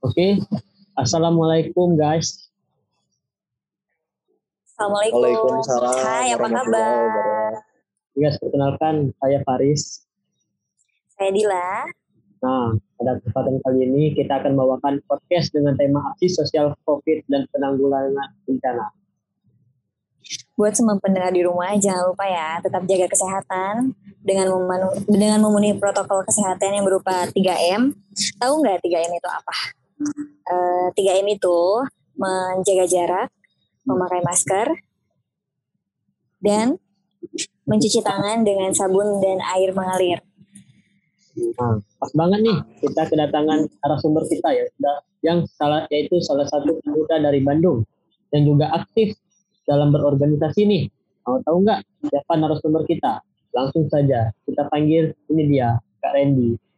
Oke, Assalamualaikum guys. Assalamualaikum. Waalaikumsalam Hai, apa kabar? Guys, perkenalkan saya Faris. Saya Dila. Nah, pada kesempatan kali ini kita akan membawakan podcast dengan tema aksi sosial COVID dan penanggulangan bencana. Buat semua pendengar di rumah, jangan lupa ya, tetap jaga kesehatan dengan memanu- dengan memenuhi protokol kesehatan yang berupa 3M. Tahu nggak 3M itu apa? Eh, 3M itu menjaga jarak, memakai masker, dan mencuci tangan dengan sabun dan air mengalir. Nah, pas banget nih kita kedatangan narasumber kita ya, yang salah yaitu salah satu anggota dari Bandung dan juga aktif dalam berorganisasi nih. Mau tahu nggak siapa narasumber kita? Langsung saja kita panggil ini dia Kak Randy.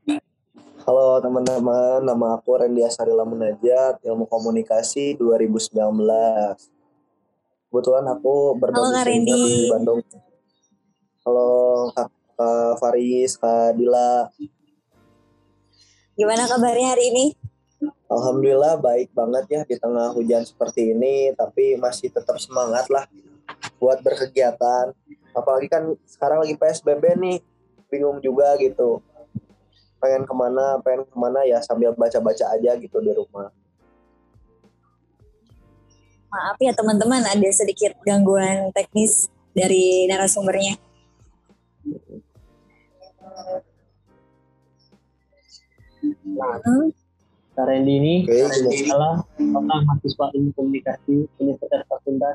Halo teman-teman, nama aku Randy Asarila Munajat, ilmu komunikasi 2019. Kebetulan aku Randy. di Bandung. Halo Kak, Kak Faris, Kak Dila. Gimana kabarnya hari ini? Alhamdulillah baik banget ya di tengah hujan seperti ini, tapi masih tetap semangat lah buat berkegiatan. Apalagi kan sekarang lagi PSBB nih, bingung juga gitu. Pengen ke mana, pengen ke mana ya sambil baca-baca aja gitu di rumah. Maaf ya teman-teman, ada sedikit gangguan teknis dari narasumbernya. Nah, Hmm, Kak Randy ini adalah seorang mahasiswa ilmu komunikasi Universitas Pasundan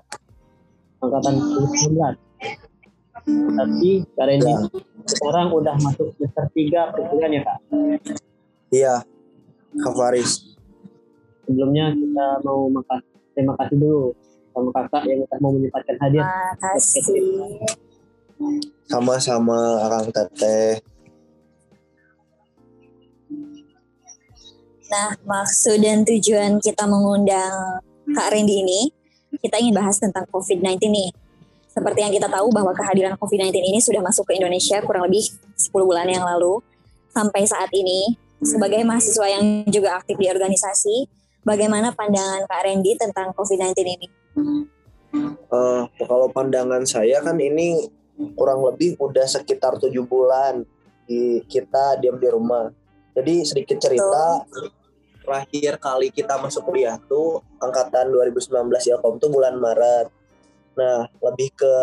angkatan 2019. Tapi Kak Randy Ya. sekarang udah masuk semester 3 perkuliahan ya Kak. Iya, Kak Faris. Sebelumnya kita mau makas terima kasih dulu sama kakak yang mau menyempatkan hadir. Makasih. Sama-sama Akang Teteh. Nah, maksud dan tujuan kita mengundang Kak Randy ini, kita ingin bahas tentang COVID-19 nih. Seperti yang kita tahu bahwa kehadiran COVID-19 ini sudah masuk ke Indonesia kurang lebih 10 bulan yang lalu. Sampai saat ini, sebagai mahasiswa yang juga aktif di organisasi, bagaimana pandangan Kak Randy tentang COVID-19 ini? Eh, kalau pandangan saya kan ini kurang lebih udah sekitar tujuh bulan di kita diam di rumah. Jadi sedikit cerita, terakhir kali kita masuk kuliah tuh angkatan 2019 ya kom tuh bulan Maret. Nah lebih ke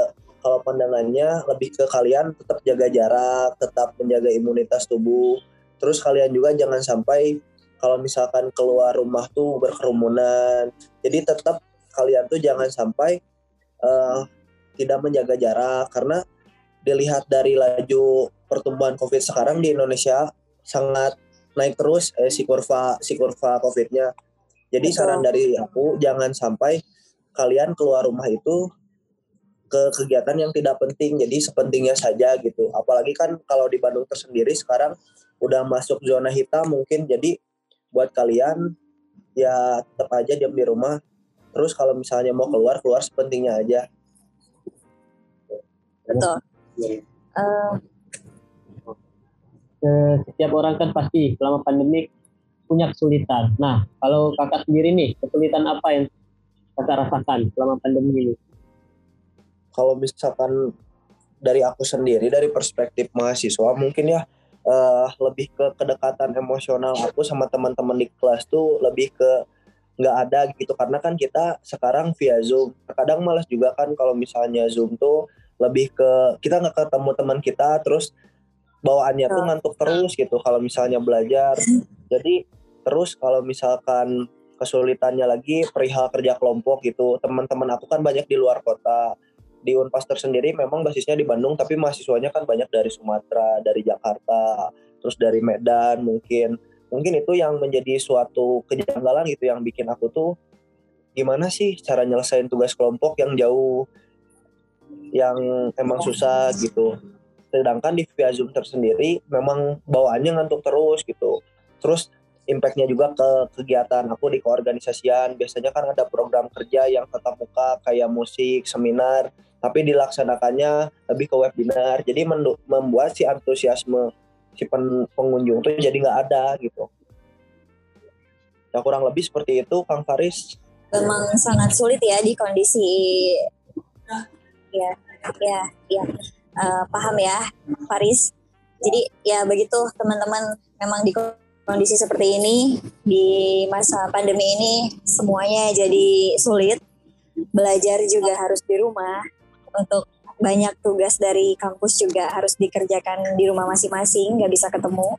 kalau pandangannya lebih ke kalian tetap jaga jarak, tetap menjaga imunitas tubuh. Terus kalian juga jangan sampai kalau misalkan keluar rumah tuh berkerumunan. Jadi tetap kalian tuh jangan sampai eh, tidak menjaga jarak karena dilihat dari laju pertumbuhan COVID sekarang di Indonesia sangat naik terus eh, si kurva si kurva COVID-nya. Jadi Betul. saran dari aku jangan sampai kalian keluar rumah itu ke kegiatan yang tidak penting. Jadi sepentingnya saja gitu. Apalagi kan kalau di Bandung tersendiri sekarang udah masuk zona hitam mungkin jadi buat kalian ya tetap aja diam di rumah. Terus kalau misalnya mau keluar keluar sepentingnya aja. Betul. Eh, Eh, Setiap orang kan pasti selama pandemik punya kesulitan. Nah, kalau kakak sendiri nih, kesulitan apa yang kakak rasakan selama pandemi ini? Kalau misalkan dari aku sendiri dari perspektif mahasiswa mungkin ya eh, lebih ke kedekatan emosional aku sama teman-teman di kelas tuh lebih ke nggak ada gitu. Karena kan kita sekarang via zoom. Kadang malas juga kan kalau misalnya zoom tuh lebih ke kita nggak ketemu teman kita terus bawaannya tuh Betul. ngantuk terus gitu kalau misalnya belajar. Jadi terus kalau misalkan kesulitannya lagi perihal kerja kelompok gitu teman-teman aku kan banyak di luar kota di Unpas tersendiri memang basisnya di Bandung tapi mahasiswanya kan banyak dari Sumatera, dari Jakarta, terus dari Medan mungkin. Mungkin itu yang menjadi suatu kejanggalan gitu yang bikin aku tuh gimana sih cara nyelesain tugas kelompok yang jauh yang emang susah gitu. Sedangkan di via Zoom tersendiri memang bawaannya ngantuk terus gitu. Terus impactnya juga ke kegiatan aku di keorganisasian. Biasanya kan ada program kerja yang tetap muka kayak musik, seminar, tapi dilaksanakannya lebih ke webinar. Jadi membuat si antusiasme si pen- pengunjung tuh jadi nggak ada gitu. Ya kurang lebih seperti itu Kang Faris. Memang sangat sulit ya di kondisi ya ya ya uh, paham ya Faris. Jadi ya begitu teman-teman memang di kondisi seperti ini di masa pandemi ini semuanya jadi sulit. Belajar juga harus di rumah untuk banyak tugas dari kampus juga harus dikerjakan di rumah masing-masing, nggak bisa ketemu.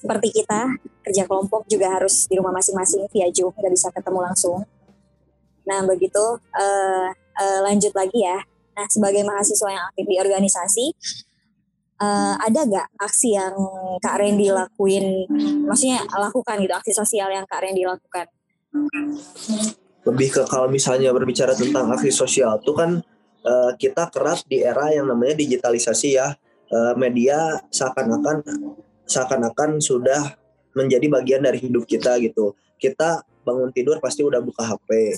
Seperti kita kerja kelompok juga harus di rumah masing-masing via Zoom, nggak bisa ketemu langsung. Nah begitu uh, uh, lanjut lagi ya. Nah sebagai mahasiswa yang aktif di organisasi, uh, ada gak aksi yang Kak Randy lakuin, maksudnya lakukan gitu, aksi sosial yang Kak Randy lakukan? Lebih ke kalau misalnya berbicara tentang aksi sosial itu kan uh, kita keras di era yang namanya digitalisasi ya, uh, media seakan-akan seakan-akan sudah menjadi bagian dari hidup kita gitu. Kita bangun tidur pasti udah buka HP.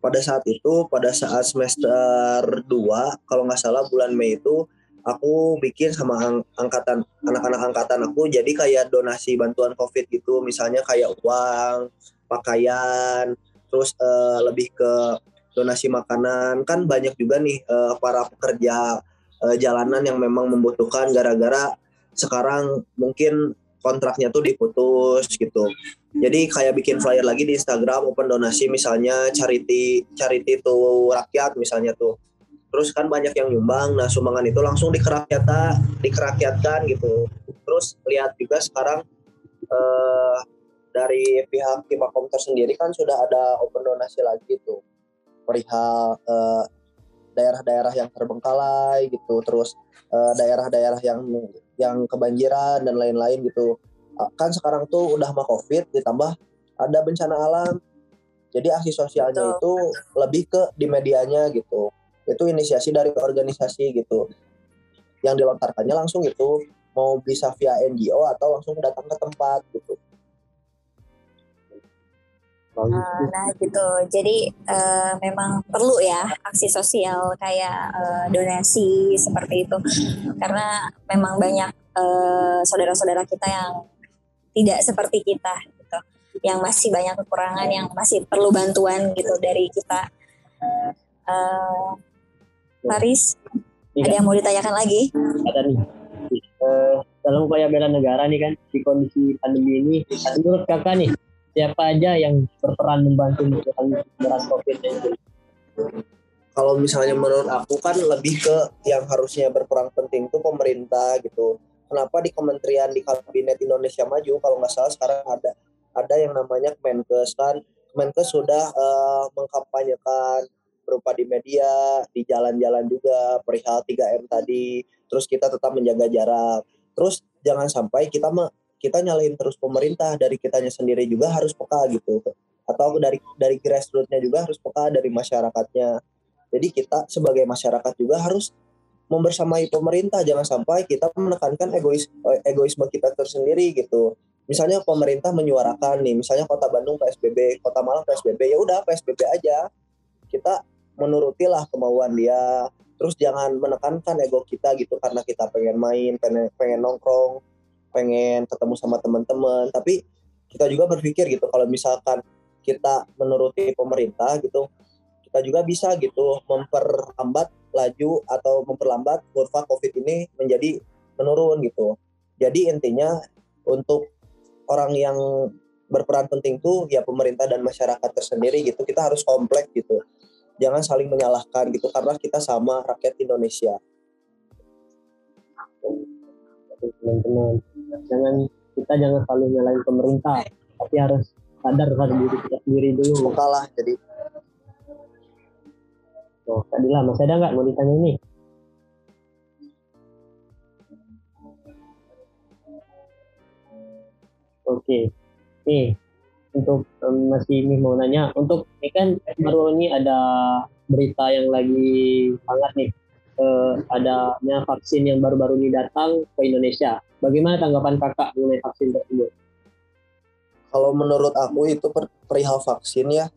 Pada saat itu, pada saat semester 2, kalau nggak salah bulan Mei itu, aku bikin sama ang angkatan anak-anak angkatan aku jadi kayak donasi bantuan covid gitu misalnya kayak uang pakaian terus uh, lebih ke donasi makanan. Kan banyak juga nih uh, para pekerja uh, jalanan yang memang membutuhkan gara-gara sekarang mungkin kontraknya tuh diputus gitu. Jadi kayak bikin flyer lagi di Instagram open donasi misalnya charity charity tuh rakyat misalnya tuh. Terus kan banyak yang nyumbang nah sumbangan itu langsung dikerakyatan dikerakyatkan gitu. Terus lihat juga sekarang eh, dari pihak Kipa Komter sendiri kan sudah ada open donasi lagi tuh perihal eh, daerah-daerah yang terbengkalai gitu terus eh, daerah-daerah yang yang kebanjiran dan lain-lain gitu. Ah, kan sekarang tuh udah mah covid ditambah ada bencana alam. Jadi aksi sosialnya Betul. itu lebih ke di medianya gitu. Itu inisiasi dari organisasi gitu. Yang dilontarkannya langsung itu mau bisa via NGO atau langsung datang ke tempat gitu Uh, nah gitu, jadi uh, memang perlu ya aksi sosial kayak uh, donasi seperti itu, karena memang banyak saudara-saudara uh, kita yang tidak seperti kita, gitu, yang masih banyak kekurangan, yang masih perlu bantuan gitu dari kita. Uh, Paris, ya. ada yang mau ditanyakan lagi? Ada nih. Uh, dalam upaya bela negara nih kan di kondisi pandemi ini, menurut kakak nih siapa aja yang berperan membantu menyerang COVID-19? Kalau misalnya menurut aku kan lebih ke yang harusnya berperan penting itu pemerintah gitu. Kenapa di kementerian di kabinet Indonesia Maju kalau nggak salah sekarang ada ada yang namanya Kemenkes kan Kemenkes sudah uh, mengkampanyekan berupa di media, di jalan-jalan juga, perihal 3M tadi. Terus kita tetap menjaga jarak. Terus jangan sampai kita kita nyalain terus pemerintah dari kitanya sendiri juga harus peka gitu. Atau dari dari grassrootsnya juga harus peka dari masyarakatnya. Jadi kita sebagai masyarakat juga harus membersamai pemerintah. Jangan sampai kita menekankan egois egoisme kita tersendiri gitu. Misalnya pemerintah menyuarakan nih misalnya kota Bandung PSBB kota Malang PSBB ya udah PSBB aja. Kita menurutilah kemauan dia. Terus jangan menekankan ego kita gitu karena kita pengen main pengen pengen nongkrong pengen ketemu sama teman-teman. Tapi kita juga berpikir gitu kalau misalkan kita menuruti pemerintah gitu kita juga bisa gitu memperlambat laju atau memperlambat kurva covid ini menjadi menurun gitu. Jadi intinya untuk orang yang berperan penting tuh ya pemerintah dan masyarakat tersendiri gitu kita harus kompleks gitu. Jangan saling menyalahkan gitu karena kita sama rakyat Indonesia. Teman-teman, jangan kita jangan selalu nyalain pemerintah, tapi harus sadar pada diri kita sendiri dulu. Kalah jadi. Oh, tadi lah, masih ada nggak mau ditanya ini? Oke, nih untuk um, masih ini mau nanya untuk ini kan baru ini ada berita yang lagi hangat nih uh, adanya vaksin yang baru-baru ini datang ke Indonesia. Bagaimana tanggapan kakak mengenai vaksin tersebut? Kalau menurut aku itu perihal vaksin ya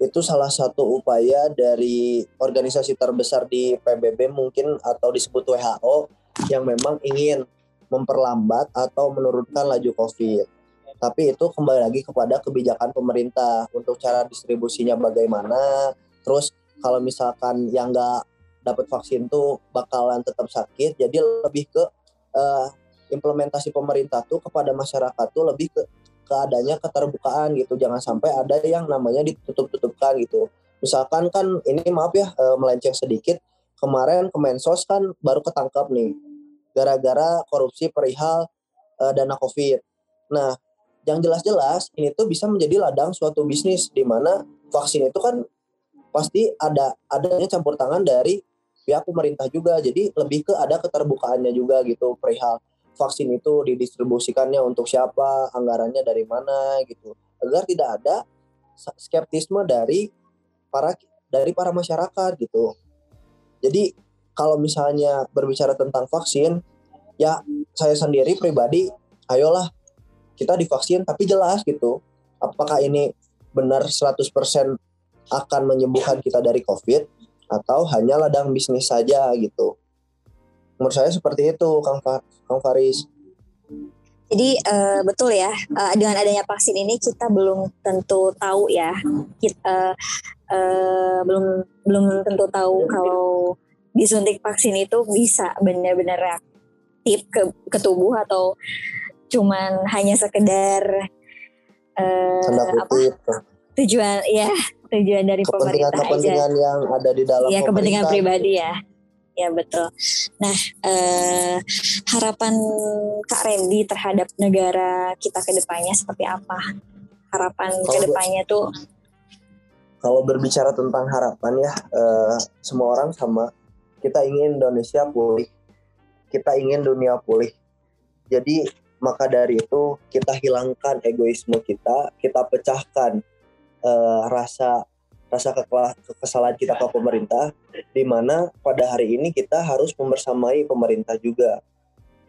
itu salah satu upaya dari organisasi terbesar di PBB mungkin atau disebut WHO yang memang ingin memperlambat atau menurunkan laju COVID tapi itu kembali lagi kepada kebijakan pemerintah untuk cara distribusinya bagaimana terus kalau misalkan yang nggak dapat vaksin tuh bakalan tetap sakit jadi lebih ke uh, implementasi pemerintah tuh kepada masyarakat tuh lebih ke keadanya keterbukaan gitu. Jangan sampai ada yang namanya ditutup-tutupkan gitu. Misalkan kan ini maaf ya uh, melenceng sedikit. Kemarin Kemensos kan baru ketangkap nih gara-gara korupsi perihal uh, dana covid. Nah yang jelas-jelas ini tuh bisa menjadi ladang suatu bisnis di mana vaksin itu kan pasti ada adanya campur tangan dari pihak pemerintah juga. Jadi lebih ke ada keterbukaannya juga gitu perihal vaksin itu didistribusikannya untuk siapa, anggarannya dari mana gitu. Agar tidak ada skeptisme dari para dari para masyarakat gitu. Jadi kalau misalnya berbicara tentang vaksin, ya saya sendiri pribadi, ayolah kita divaksin tapi jelas gitu. Apakah ini benar 100% akan menyembuhkan kita dari COVID atau hanya ladang bisnis saja gitu menurut saya seperti itu Kang Far Kang Faris. Jadi uh, betul ya uh, dengan adanya vaksin ini kita belum tentu tahu ya kita uh, uh, belum belum tentu tahu kalau disuntik vaksin itu bisa benar-benar reaktif ke, ke tubuh atau cuman hanya sekedar uh, apa tujuan ya tujuan dari kepentingan, pemerintah kepentingan aja. yang ada di dalam ya kepentingan pribadi ya Ya betul. Nah eh, harapan Kak Randy terhadap negara kita ke depannya seperti apa? Harapan ke depannya tuh? Kalau berbicara tentang harapan ya, eh, semua orang sama. Kita ingin Indonesia pulih, kita ingin dunia pulih. Jadi maka dari itu kita hilangkan egoisme kita, kita pecahkan eh, rasa rasa kesalahan kita ke pemerintah di mana pada hari ini kita harus membersamai pemerintah juga.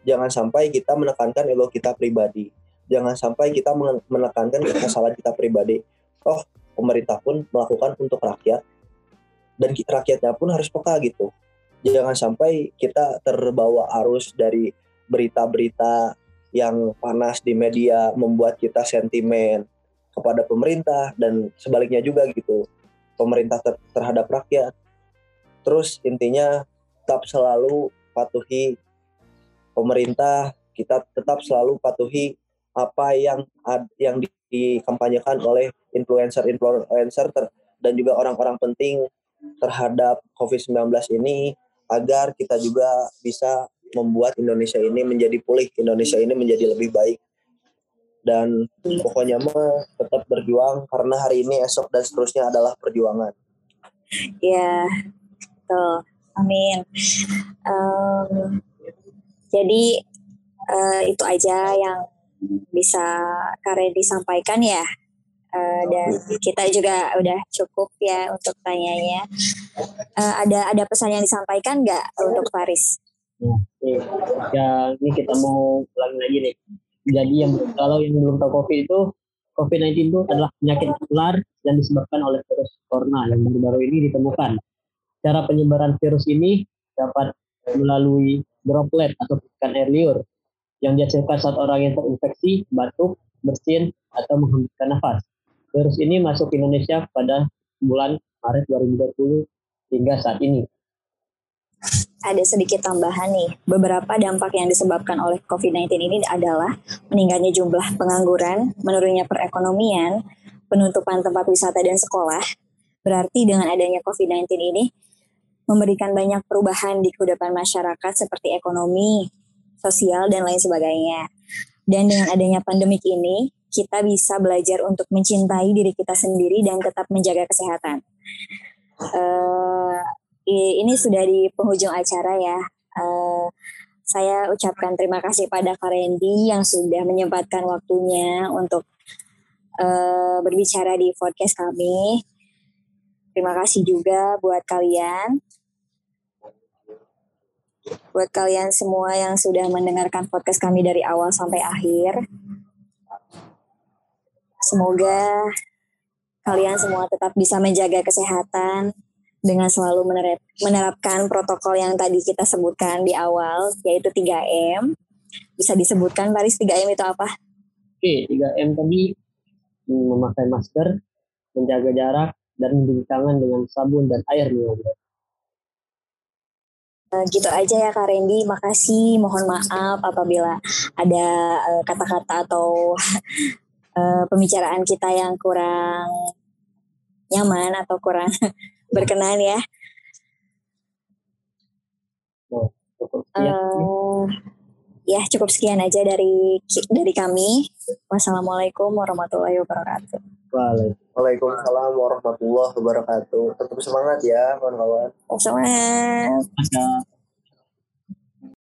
Jangan sampai kita menekankan ego kita pribadi. Jangan sampai kita menekankan kesalahan kita pribadi. Oh pemerintah pun melakukan untuk rakyat dan rakyatnya pun harus peka gitu. Jangan sampai kita terbawa arus dari berita-berita yang panas di media membuat kita sentimen kepada pemerintah dan sebaliknya juga gitu pemerintah ter terhadap rakyat. Terus intinya tetap selalu patuhi pemerintah, kita tetap selalu patuhi apa yang yang dikampanyekan oleh influencer-influencer dan juga orang-orang penting terhadap COVID-19 ini agar kita juga bisa membuat Indonesia ini menjadi pulih, Indonesia ini menjadi lebih baik dan pokoknya mah tetap berjuang karena hari ini esok dan seterusnya adalah perjuangan. Ya, tuh, amin. Um, jadi uh, itu aja yang bisa Kare disampaikan ya. Uh, dan kita juga udah cukup ya untuk tanyanya. Uh, ada ada pesan yang disampaikan nggak untuk Faris? Ya, ya, ini kita mau ulangi lagi nih jadi yang kalau yang belum tahu COVID itu COVID-19 itu adalah penyakit menular yang disebabkan oleh virus corona yang baru-baru ini ditemukan. Cara penyebaran virus ini dapat melalui droplet atau percikan air liur yang dihasilkan saat orang yang terinfeksi, batuk, bersin, atau menghembuskan nafas. Virus ini masuk ke Indonesia pada bulan Maret 2020 hingga saat ini ada sedikit tambahan nih. Beberapa dampak yang disebabkan oleh COVID-19 ini adalah meningkatnya jumlah pengangguran, menurunnya perekonomian, penutupan tempat wisata dan sekolah. Berarti dengan adanya COVID-19 ini memberikan banyak perubahan di kehidupan masyarakat seperti ekonomi, sosial, dan lain sebagainya. Dan dengan adanya pandemik ini, kita bisa belajar untuk mencintai diri kita sendiri dan tetap menjaga kesehatan. Uh, ini sudah di penghujung acara ya. Uh, saya ucapkan terima kasih pada Kak Randy yang sudah menyempatkan waktunya untuk uh, berbicara di podcast kami. Terima kasih juga buat kalian. Buat kalian semua yang sudah mendengarkan podcast kami dari awal sampai akhir. Semoga kalian semua tetap bisa menjaga kesehatan, dengan selalu menerap, menerapkan protokol yang tadi kita sebutkan di awal, yaitu 3M. Bisa disebutkan, Paris 3M itu apa? Oke, 3M tadi memakai masker, menjaga jarak, dan mencuci tangan dengan sabun dan air mengalir. Eh, gitu aja ya Kak Randy. Makasih. Mohon maaf apabila ada eh, kata-kata atau eh, pembicaraan kita yang kurang nyaman atau kurang berkenan ya. Eh, ya cukup sekian aja dari dari kami. Wassalamualaikum warahmatullahi wabarakatuh. Waalaikumsalam. Warahmatullahi wabarakatuh. Tetap semangat ya kawan-kawan. Semangat. Ada